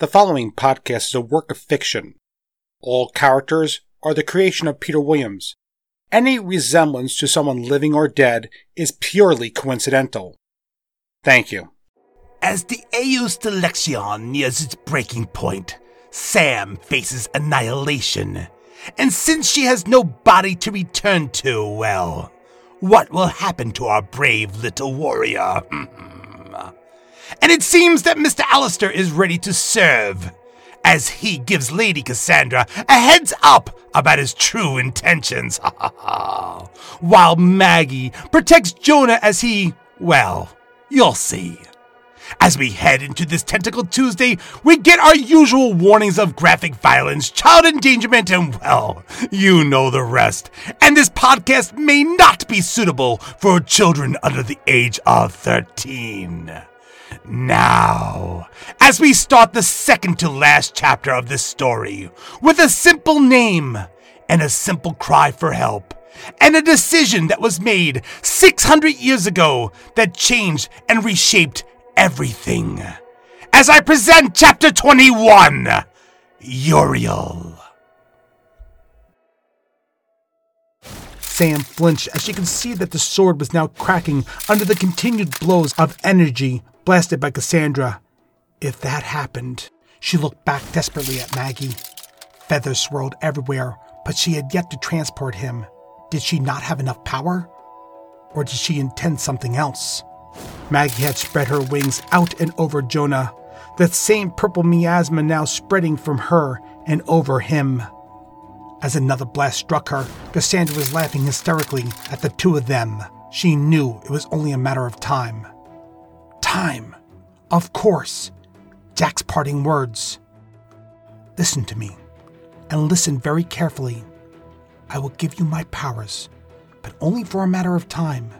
The following podcast is a work of fiction. All characters are the creation of Peter Williams. Any resemblance to someone living or dead is purely coincidental. Thank you. As the Delection nears its breaking point, Sam faces annihilation. And since she has no body to return to, well, what will happen to our brave little warrior? and it seems that Mr. Allister is ready to serve, as he gives Lady Cassandra a heads up about his true intentions. While Maggie protects Jonah as he, well, you'll see. As we head into this Tentacle Tuesday, we get our usual warnings of graphic violence, child endangerment, and well, you know the rest. And this podcast may not be suitable for children under the age of 13. Now, as we start the second to last chapter of this story, with a simple name and a simple cry for help, and a decision that was made 600 years ago that changed and reshaped everything. As I present Chapter 21 Uriel. Sam flinched as she could see that the sword was now cracking under the continued blows of energy blasted by Cassandra. If that happened, she looked back desperately at Maggie. Feathers swirled everywhere, but she had yet to transport him. Did she not have enough power? Or did she intend something else? Maggie had spread her wings out and over Jonah, that same purple miasma now spreading from her and over him. As another blast struck her, Cassandra was laughing hysterically at the two of them. She knew it was only a matter of time. Time! Of course! Jack's parting words. Listen to me, and listen very carefully. I will give you my powers, but only for a matter of time.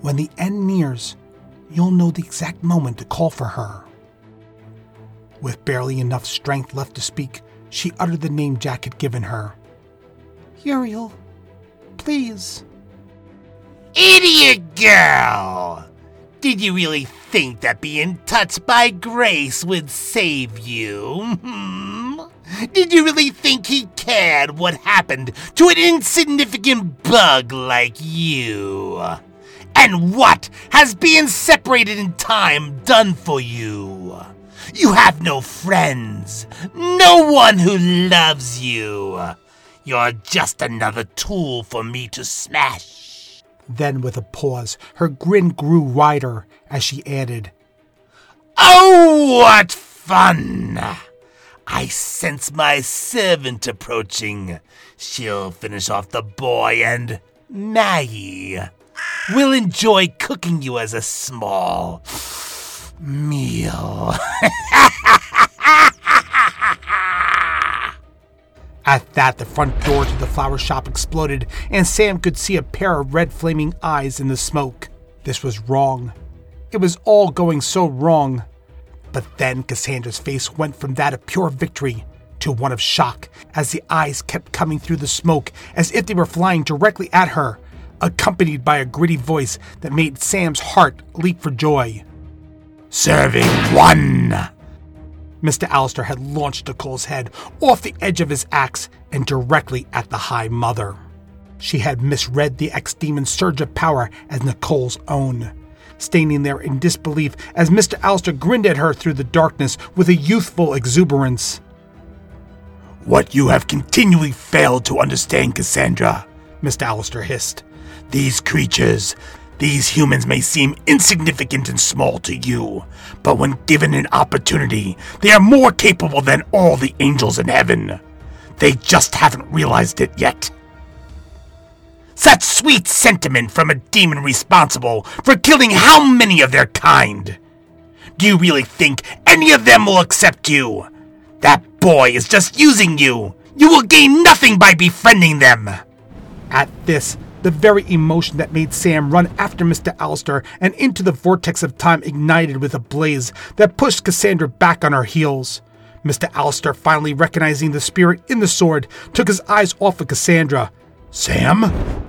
When the end nears, you'll know the exact moment to call for her. With barely enough strength left to speak, she uttered the name Jack had given her. Uriel, please. Idiot girl! Did you really think that being touched by Grace would save you? Hmm? Did you really think he cared what happened to an insignificant bug like you? And what has being separated in time done for you? You have no friends, no one who loves you. You're just another tool for me to smash. Then, with a pause, her grin grew wider as she added, Oh, what fun! I sense my servant approaching. She'll finish off the boy and Maggie will enjoy cooking you as a small meal. At that, the front door to the flower shop exploded, and Sam could see a pair of red flaming eyes in the smoke. This was wrong. It was all going so wrong. But then Cassandra's face went from that of pure victory to one of shock as the eyes kept coming through the smoke as if they were flying directly at her, accompanied by a gritty voice that made Sam's heart leap for joy. Serving one! Mr. Allister had launched Nicole's head off the edge of his axe and directly at the High Mother. She had misread the ex demon's surge of power as Nicole's own, standing there in disbelief as Mr. Allister grinned at her through the darkness with a youthful exuberance. What you have continually failed to understand, Cassandra, Mr. Allister hissed. These creatures, these humans may seem insignificant and small to you, but when given an opportunity, they are more capable than all the angels in heaven. They just haven't realized it yet. Such sweet sentiment from a demon responsible for killing how many of their kind? Do you really think any of them will accept you? That boy is just using you. You will gain nothing by befriending them. At this, the very emotion that made Sam run after Mr. Allister and into the vortex of time ignited with a blaze that pushed Cassandra back on her heels. Mr. Allister, finally recognizing the spirit in the sword, took his eyes off of Cassandra. Sam?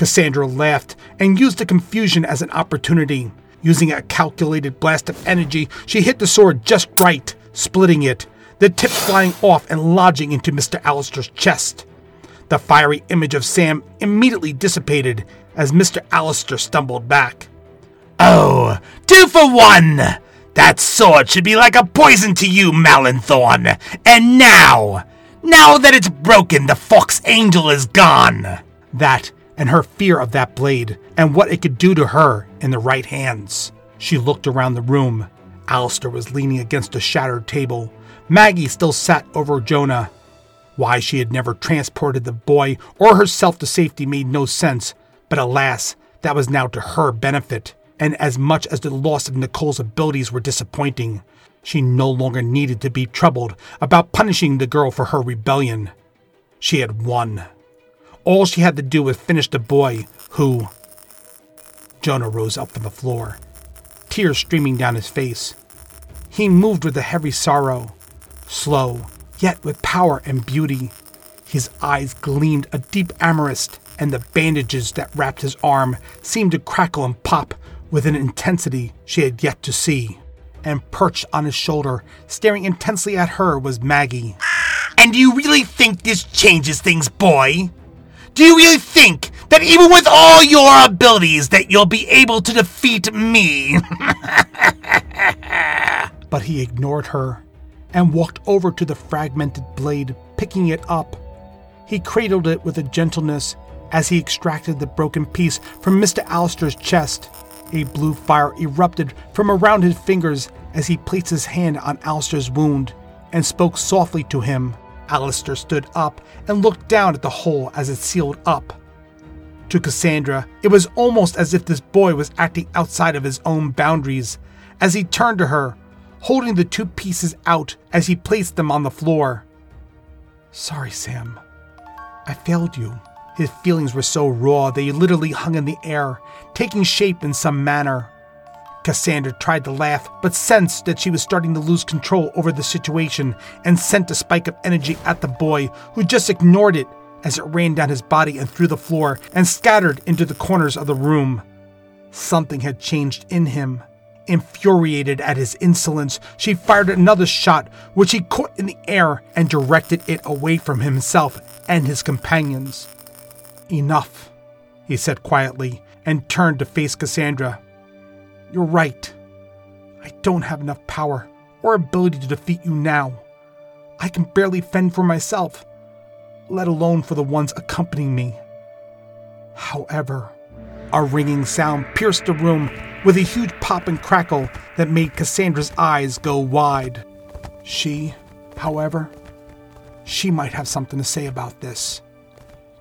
Cassandra laughed and used the confusion as an opportunity. Using a calculated blast of energy, she hit the sword just right, splitting it, the tip flying off and lodging into Mr. Allister's chest. The fiery image of Sam immediately dissipated as Mr. Allister stumbled back. Oh, two for one! That sword should be like a poison to you, Malenthorn. And now, now that it's broken, the Fox Angel is gone. That and her fear of that blade and what it could do to her in the right hands. She looked around the room. Allister was leaning against a shattered table. Maggie still sat over Jonah. Why she had never transported the boy or herself to safety made no sense, but alas, that was now to her benefit and as much as the loss of Nicole's abilities were disappointing, she no longer needed to be troubled about punishing the girl for her rebellion. She had won. All she had to do was finish the boy who. Jonah rose up from the floor, tears streaming down his face. He moved with a heavy sorrow, slow, yet with power and beauty. His eyes gleamed a deep amethyst, and the bandages that wrapped his arm seemed to crackle and pop with an intensity she had yet to see. And perched on his shoulder, staring intensely at her, was Maggie. And do you really think this changes things, boy? Do you really think that even with all your abilities that you'll be able to defeat me? but he ignored her and walked over to the fragmented blade, picking it up. He cradled it with a gentleness as he extracted the broken piece from Mr. Allister's chest a blue fire erupted from around his fingers as he placed his hand on Allister's wound and spoke softly to him. Allister stood up and looked down at the hole as it sealed up. To Cassandra, it was almost as if this boy was acting outside of his own boundaries as he turned to her, holding the two pieces out as he placed them on the floor. Sorry, Sam. I failed you. His feelings were so raw they literally hung in the air, taking shape in some manner. Cassandra tried to laugh, but sensed that she was starting to lose control over the situation and sent a spike of energy at the boy, who just ignored it as it ran down his body and through the floor and scattered into the corners of the room. Something had changed in him. Infuriated at his insolence, she fired another shot, which he caught in the air and directed it away from himself and his companions. Enough, he said quietly, and turned to face Cassandra. You're right. I don't have enough power or ability to defeat you now. I can barely fend for myself, let alone for the ones accompanying me. However, a ringing sound pierced the room with a huge pop and crackle that made Cassandra's eyes go wide. She, however, she might have something to say about this.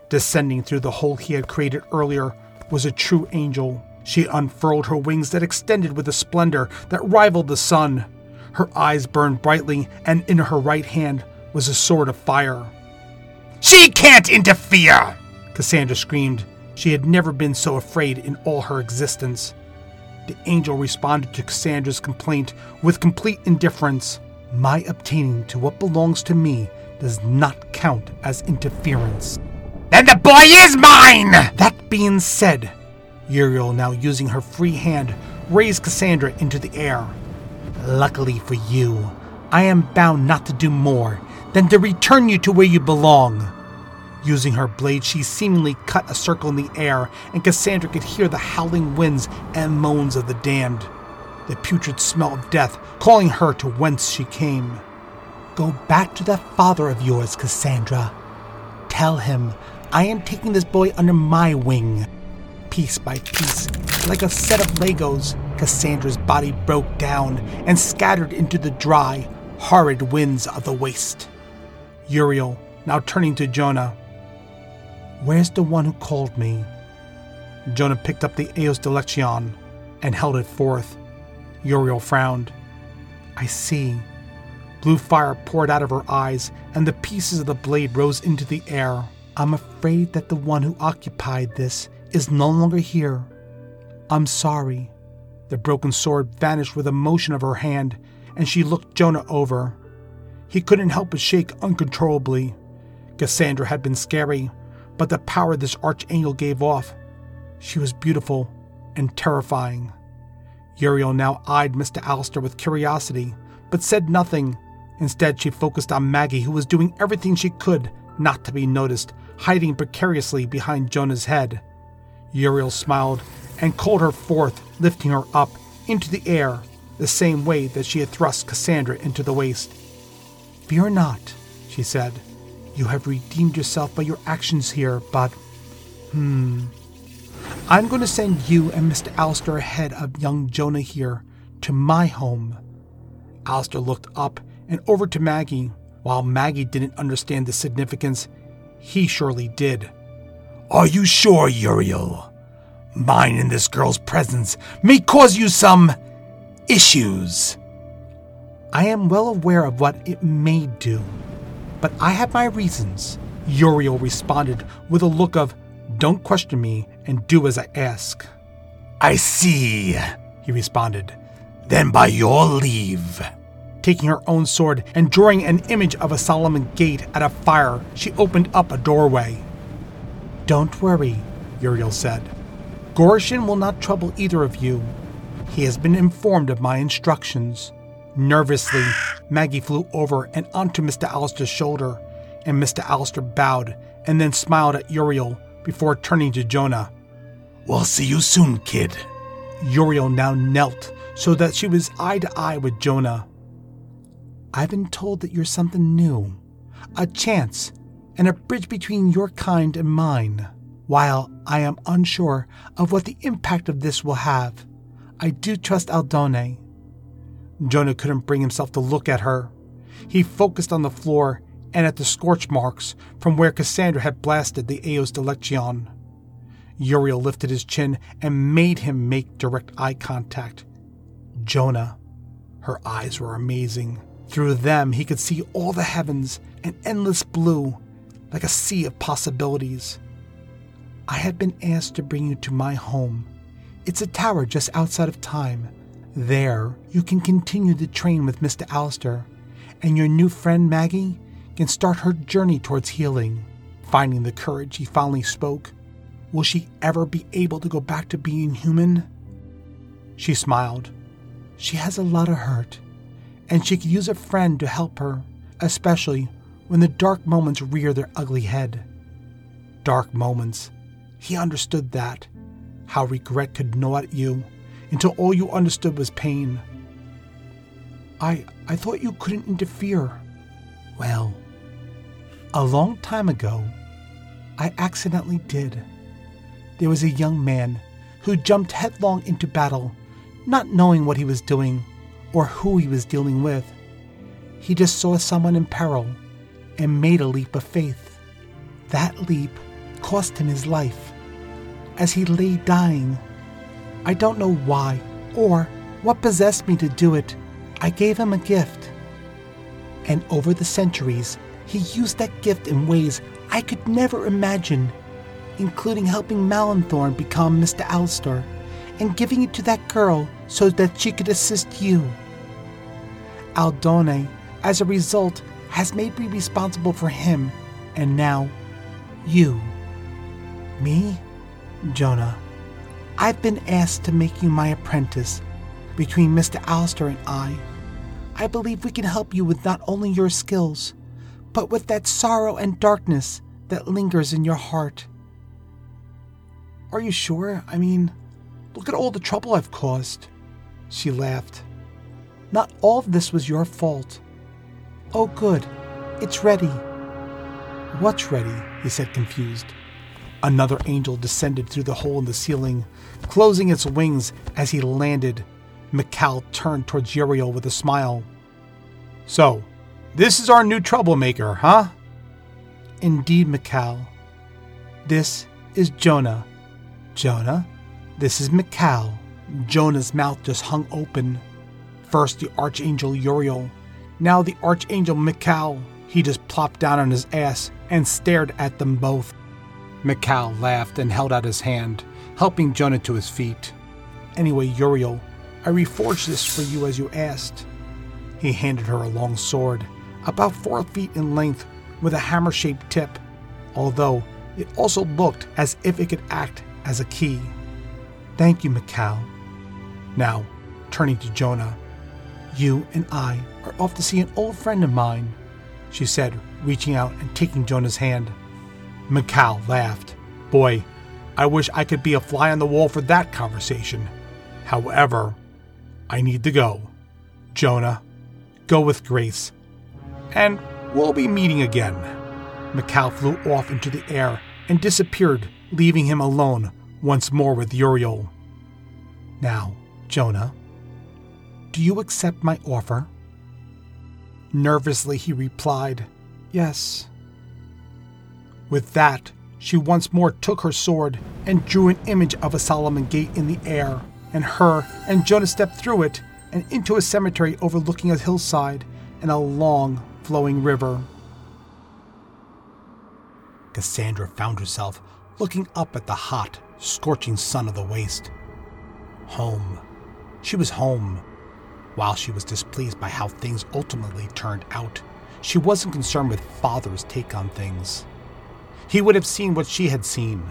Descending through the hole he had created earlier was a true angel. She unfurled her wings that extended with a splendor that rivaled the sun. Her eyes burned brightly, and in her right hand was a sword of fire. She can't interfere! Cassandra screamed. She had never been so afraid in all her existence. The angel responded to Cassandra's complaint with complete indifference. My obtaining to what belongs to me does not count as interference. Then the boy is mine! That being said, Uriel, now using her free hand, raised Cassandra into the air. Luckily for you, I am bound not to do more than to return you to where you belong. Using her blade, she seemingly cut a circle in the air, and Cassandra could hear the howling winds and moans of the damned, the putrid smell of death calling her to whence she came. Go back to that father of yours, Cassandra. Tell him I am taking this boy under my wing. Piece by piece, like a set of Legos, Cassandra's body broke down and scattered into the dry, horrid winds of the waste. Uriel, now turning to Jonah. Where's the one who called me? Jonah picked up the Eos Delection and held it forth. Uriel frowned. I see. Blue fire poured out of her eyes, and the pieces of the blade rose into the air. I'm afraid that the one who occupied this is no longer here. I'm sorry. The broken sword vanished with a motion of her hand, and she looked Jonah over. He couldn't help but shake uncontrollably. Cassandra had been scary, but the power this archangel gave off, she was beautiful and terrifying. Uriel now eyed Mr. Allister with curiosity, but said nothing. Instead, she focused on Maggie, who was doing everything she could not to be noticed, hiding precariously behind Jonah's head. Uriel smiled and called her forth, lifting her up into the air, the same way that she had thrust Cassandra into the waste. Fear not, she said. You have redeemed yourself by your actions here, but. Hmm. I'm going to send you and Mr. Allister ahead of young Jonah here to my home. Allister looked up and over to Maggie. While Maggie didn't understand the significance, he surely did. Are you sure, Uriel? Mine in this girl's presence may cause you some issues. I am well aware of what it may do, but I have my reasons. Uriel responded with a look of, Don't question me and do as I ask. I see, he responded. Then by your leave. Taking her own sword and drawing an image of a Solomon gate at a fire, she opened up a doorway. Don't worry, Uriel said. Gorshin will not trouble either of you. He has been informed of my instructions. Nervously, Maggie flew over and onto Mr. Allister's shoulder, and Mr. Allister bowed and then smiled at Uriel before turning to Jonah. We'll see you soon, kid. Uriel now knelt so that she was eye to eye with Jonah. I've been told that you're something new, a chance, and a bridge between your kind and mine. While I am unsure of what the impact of this will have, I do trust Aldone. Jonah couldn't bring himself to look at her. He focused on the floor and at the scorch marks from where Cassandra had blasted the Eos Delection. Uriel lifted his chin and made him make direct eye contact. Jonah. Her eyes were amazing. Through them, he could see all the heavens, an endless blue, like a sea of possibilities. I have been asked to bring you to my home. It's a tower just outside of time. There, you can continue the train with Mr. Allister, and your new friend Maggie can start her journey towards healing. Finding the courage, he finally spoke. Will she ever be able to go back to being human? She smiled. She has a lot of hurt, and she could use a friend to help her, especially when the dark moments rear their ugly head. Dark moments. He understood that. How regret could gnaw at you until all you understood was pain. I I thought you couldn't interfere. Well, a long time ago, I accidentally did. There was a young man who jumped headlong into battle, not knowing what he was doing or who he was dealing with. He just saw someone in peril and made a leap of faith. That leap cost him his life. As he lay dying, I don't know why or what possessed me to do it. I gave him a gift. And over the centuries, he used that gift in ways I could never imagine, including helping Malenthorn become Mr. Allister and giving it to that girl so that she could assist you. Aldone, as a result, has made me responsible for him, and now, you. Me? Jonah. I've been asked to make you my apprentice. Between Mr. Allister and I, I believe we can help you with not only your skills, but with that sorrow and darkness that lingers in your heart. Are you sure? I mean, look at all the trouble I've caused. She laughed. Not all of this was your fault. Oh, good. It's ready. What's ready? he said, confused. Another angel descended through the hole in the ceiling, closing its wings as he landed. Mikal turned towards Uriel with a smile. So, this is our new troublemaker, huh? Indeed, Mikal. This is Jonah. Jonah? This is Mikal. Jonah's mouth just hung open. First the Archangel Uriel, now the Archangel Mikal. He just plopped down on his ass and stared at them both. Mikal laughed and held out his hand, helping Jonah to his feet. Anyway, Uriel, I reforged this for you as you asked. He handed her a long sword, about four feet in length, with a hammer shaped tip, although it also looked as if it could act as a key. Thank you, Mikal. Now, turning to Jonah, You and I are off to see an old friend of mine, she said, reaching out and taking Jonah's hand. Mikal laughed. Boy, I wish I could be a fly on the wall for that conversation. However, I need to go. Jonah, go with Grace. And we'll be meeting again. Mikal flew off into the air and disappeared, leaving him alone once more with Uriel. Now, Jonah, do you accept my offer? Nervously, he replied, Yes. With that, she once more took her sword and drew an image of a Solomon gate in the air, and her and Jonah stepped through it and into a cemetery overlooking a hillside and a long flowing river. Cassandra found herself looking up at the hot, scorching sun of the waste. Home. She was home. While she was displeased by how things ultimately turned out, she wasn't concerned with father's take on things. He would have seen what she had seen.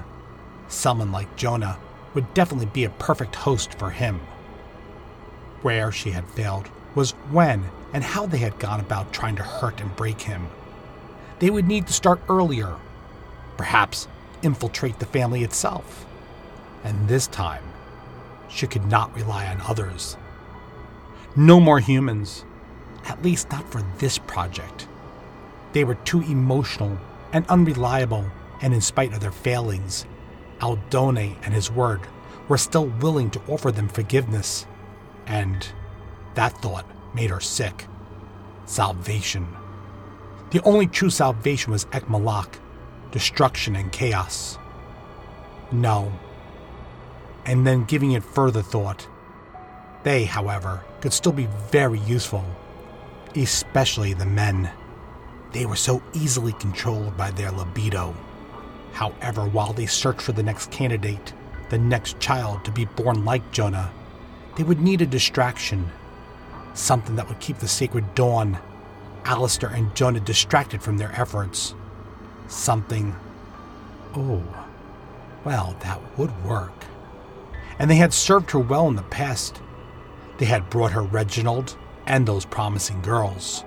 Someone like Jonah would definitely be a perfect host for him. Where she had failed was when and how they had gone about trying to hurt and break him. They would need to start earlier, perhaps infiltrate the family itself. And this time, she could not rely on others. No more humans, at least not for this project. They were too emotional and unreliable, and in spite of their failings, Aldone and his word were still willing to offer them forgiveness. And that thought made her sick. Salvation. The only true salvation was Ekmalak, destruction and chaos. No. And then giving it further thought. They, however, could still be very useful, especially the men. They were so easily controlled by their libido. However, while they searched for the next candidate, the next child to be born like Jonah, they would need a distraction. Something that would keep the sacred dawn, Allister and Jonah distracted from their efforts. Something. Oh, well, that would work. And they had served her well in the past. They had brought her Reginald and those promising girls.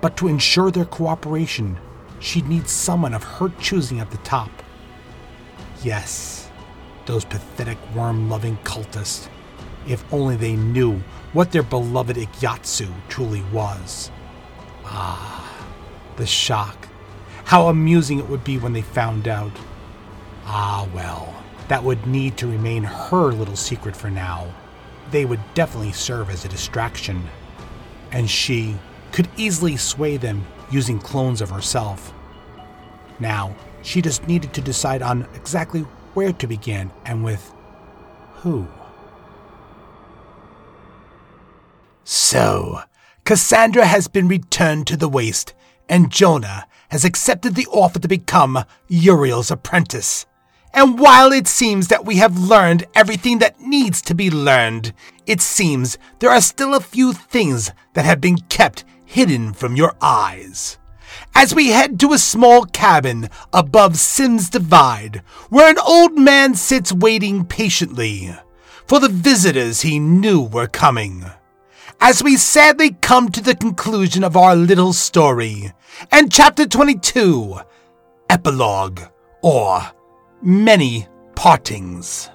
But to ensure their cooperation, she'd need someone of her choosing at the top. Yes, those pathetic worm loving cultists. If only they knew what their beloved Ikyatsu truly was. Ah, the shock. How amusing it would be when they found out. Ah, well, that would need to remain her little secret for now. They would definitely serve as a distraction. And she could easily sway them using clones of herself. Now, she just needed to decide on exactly where to begin and with who. So, Cassandra has been returned to the waste, and Jonah has accepted the offer to become Uriel's apprentice. And while it seems that we have learned everything that needs to be learned, it seems there are still a few things that have been kept hidden from your eyes. As we head to a small cabin above Sims Divide, where an old man sits waiting patiently for the visitors he knew were coming. As we sadly come to the conclusion of our little story, and chapter 22, Epilogue, or Many Partings.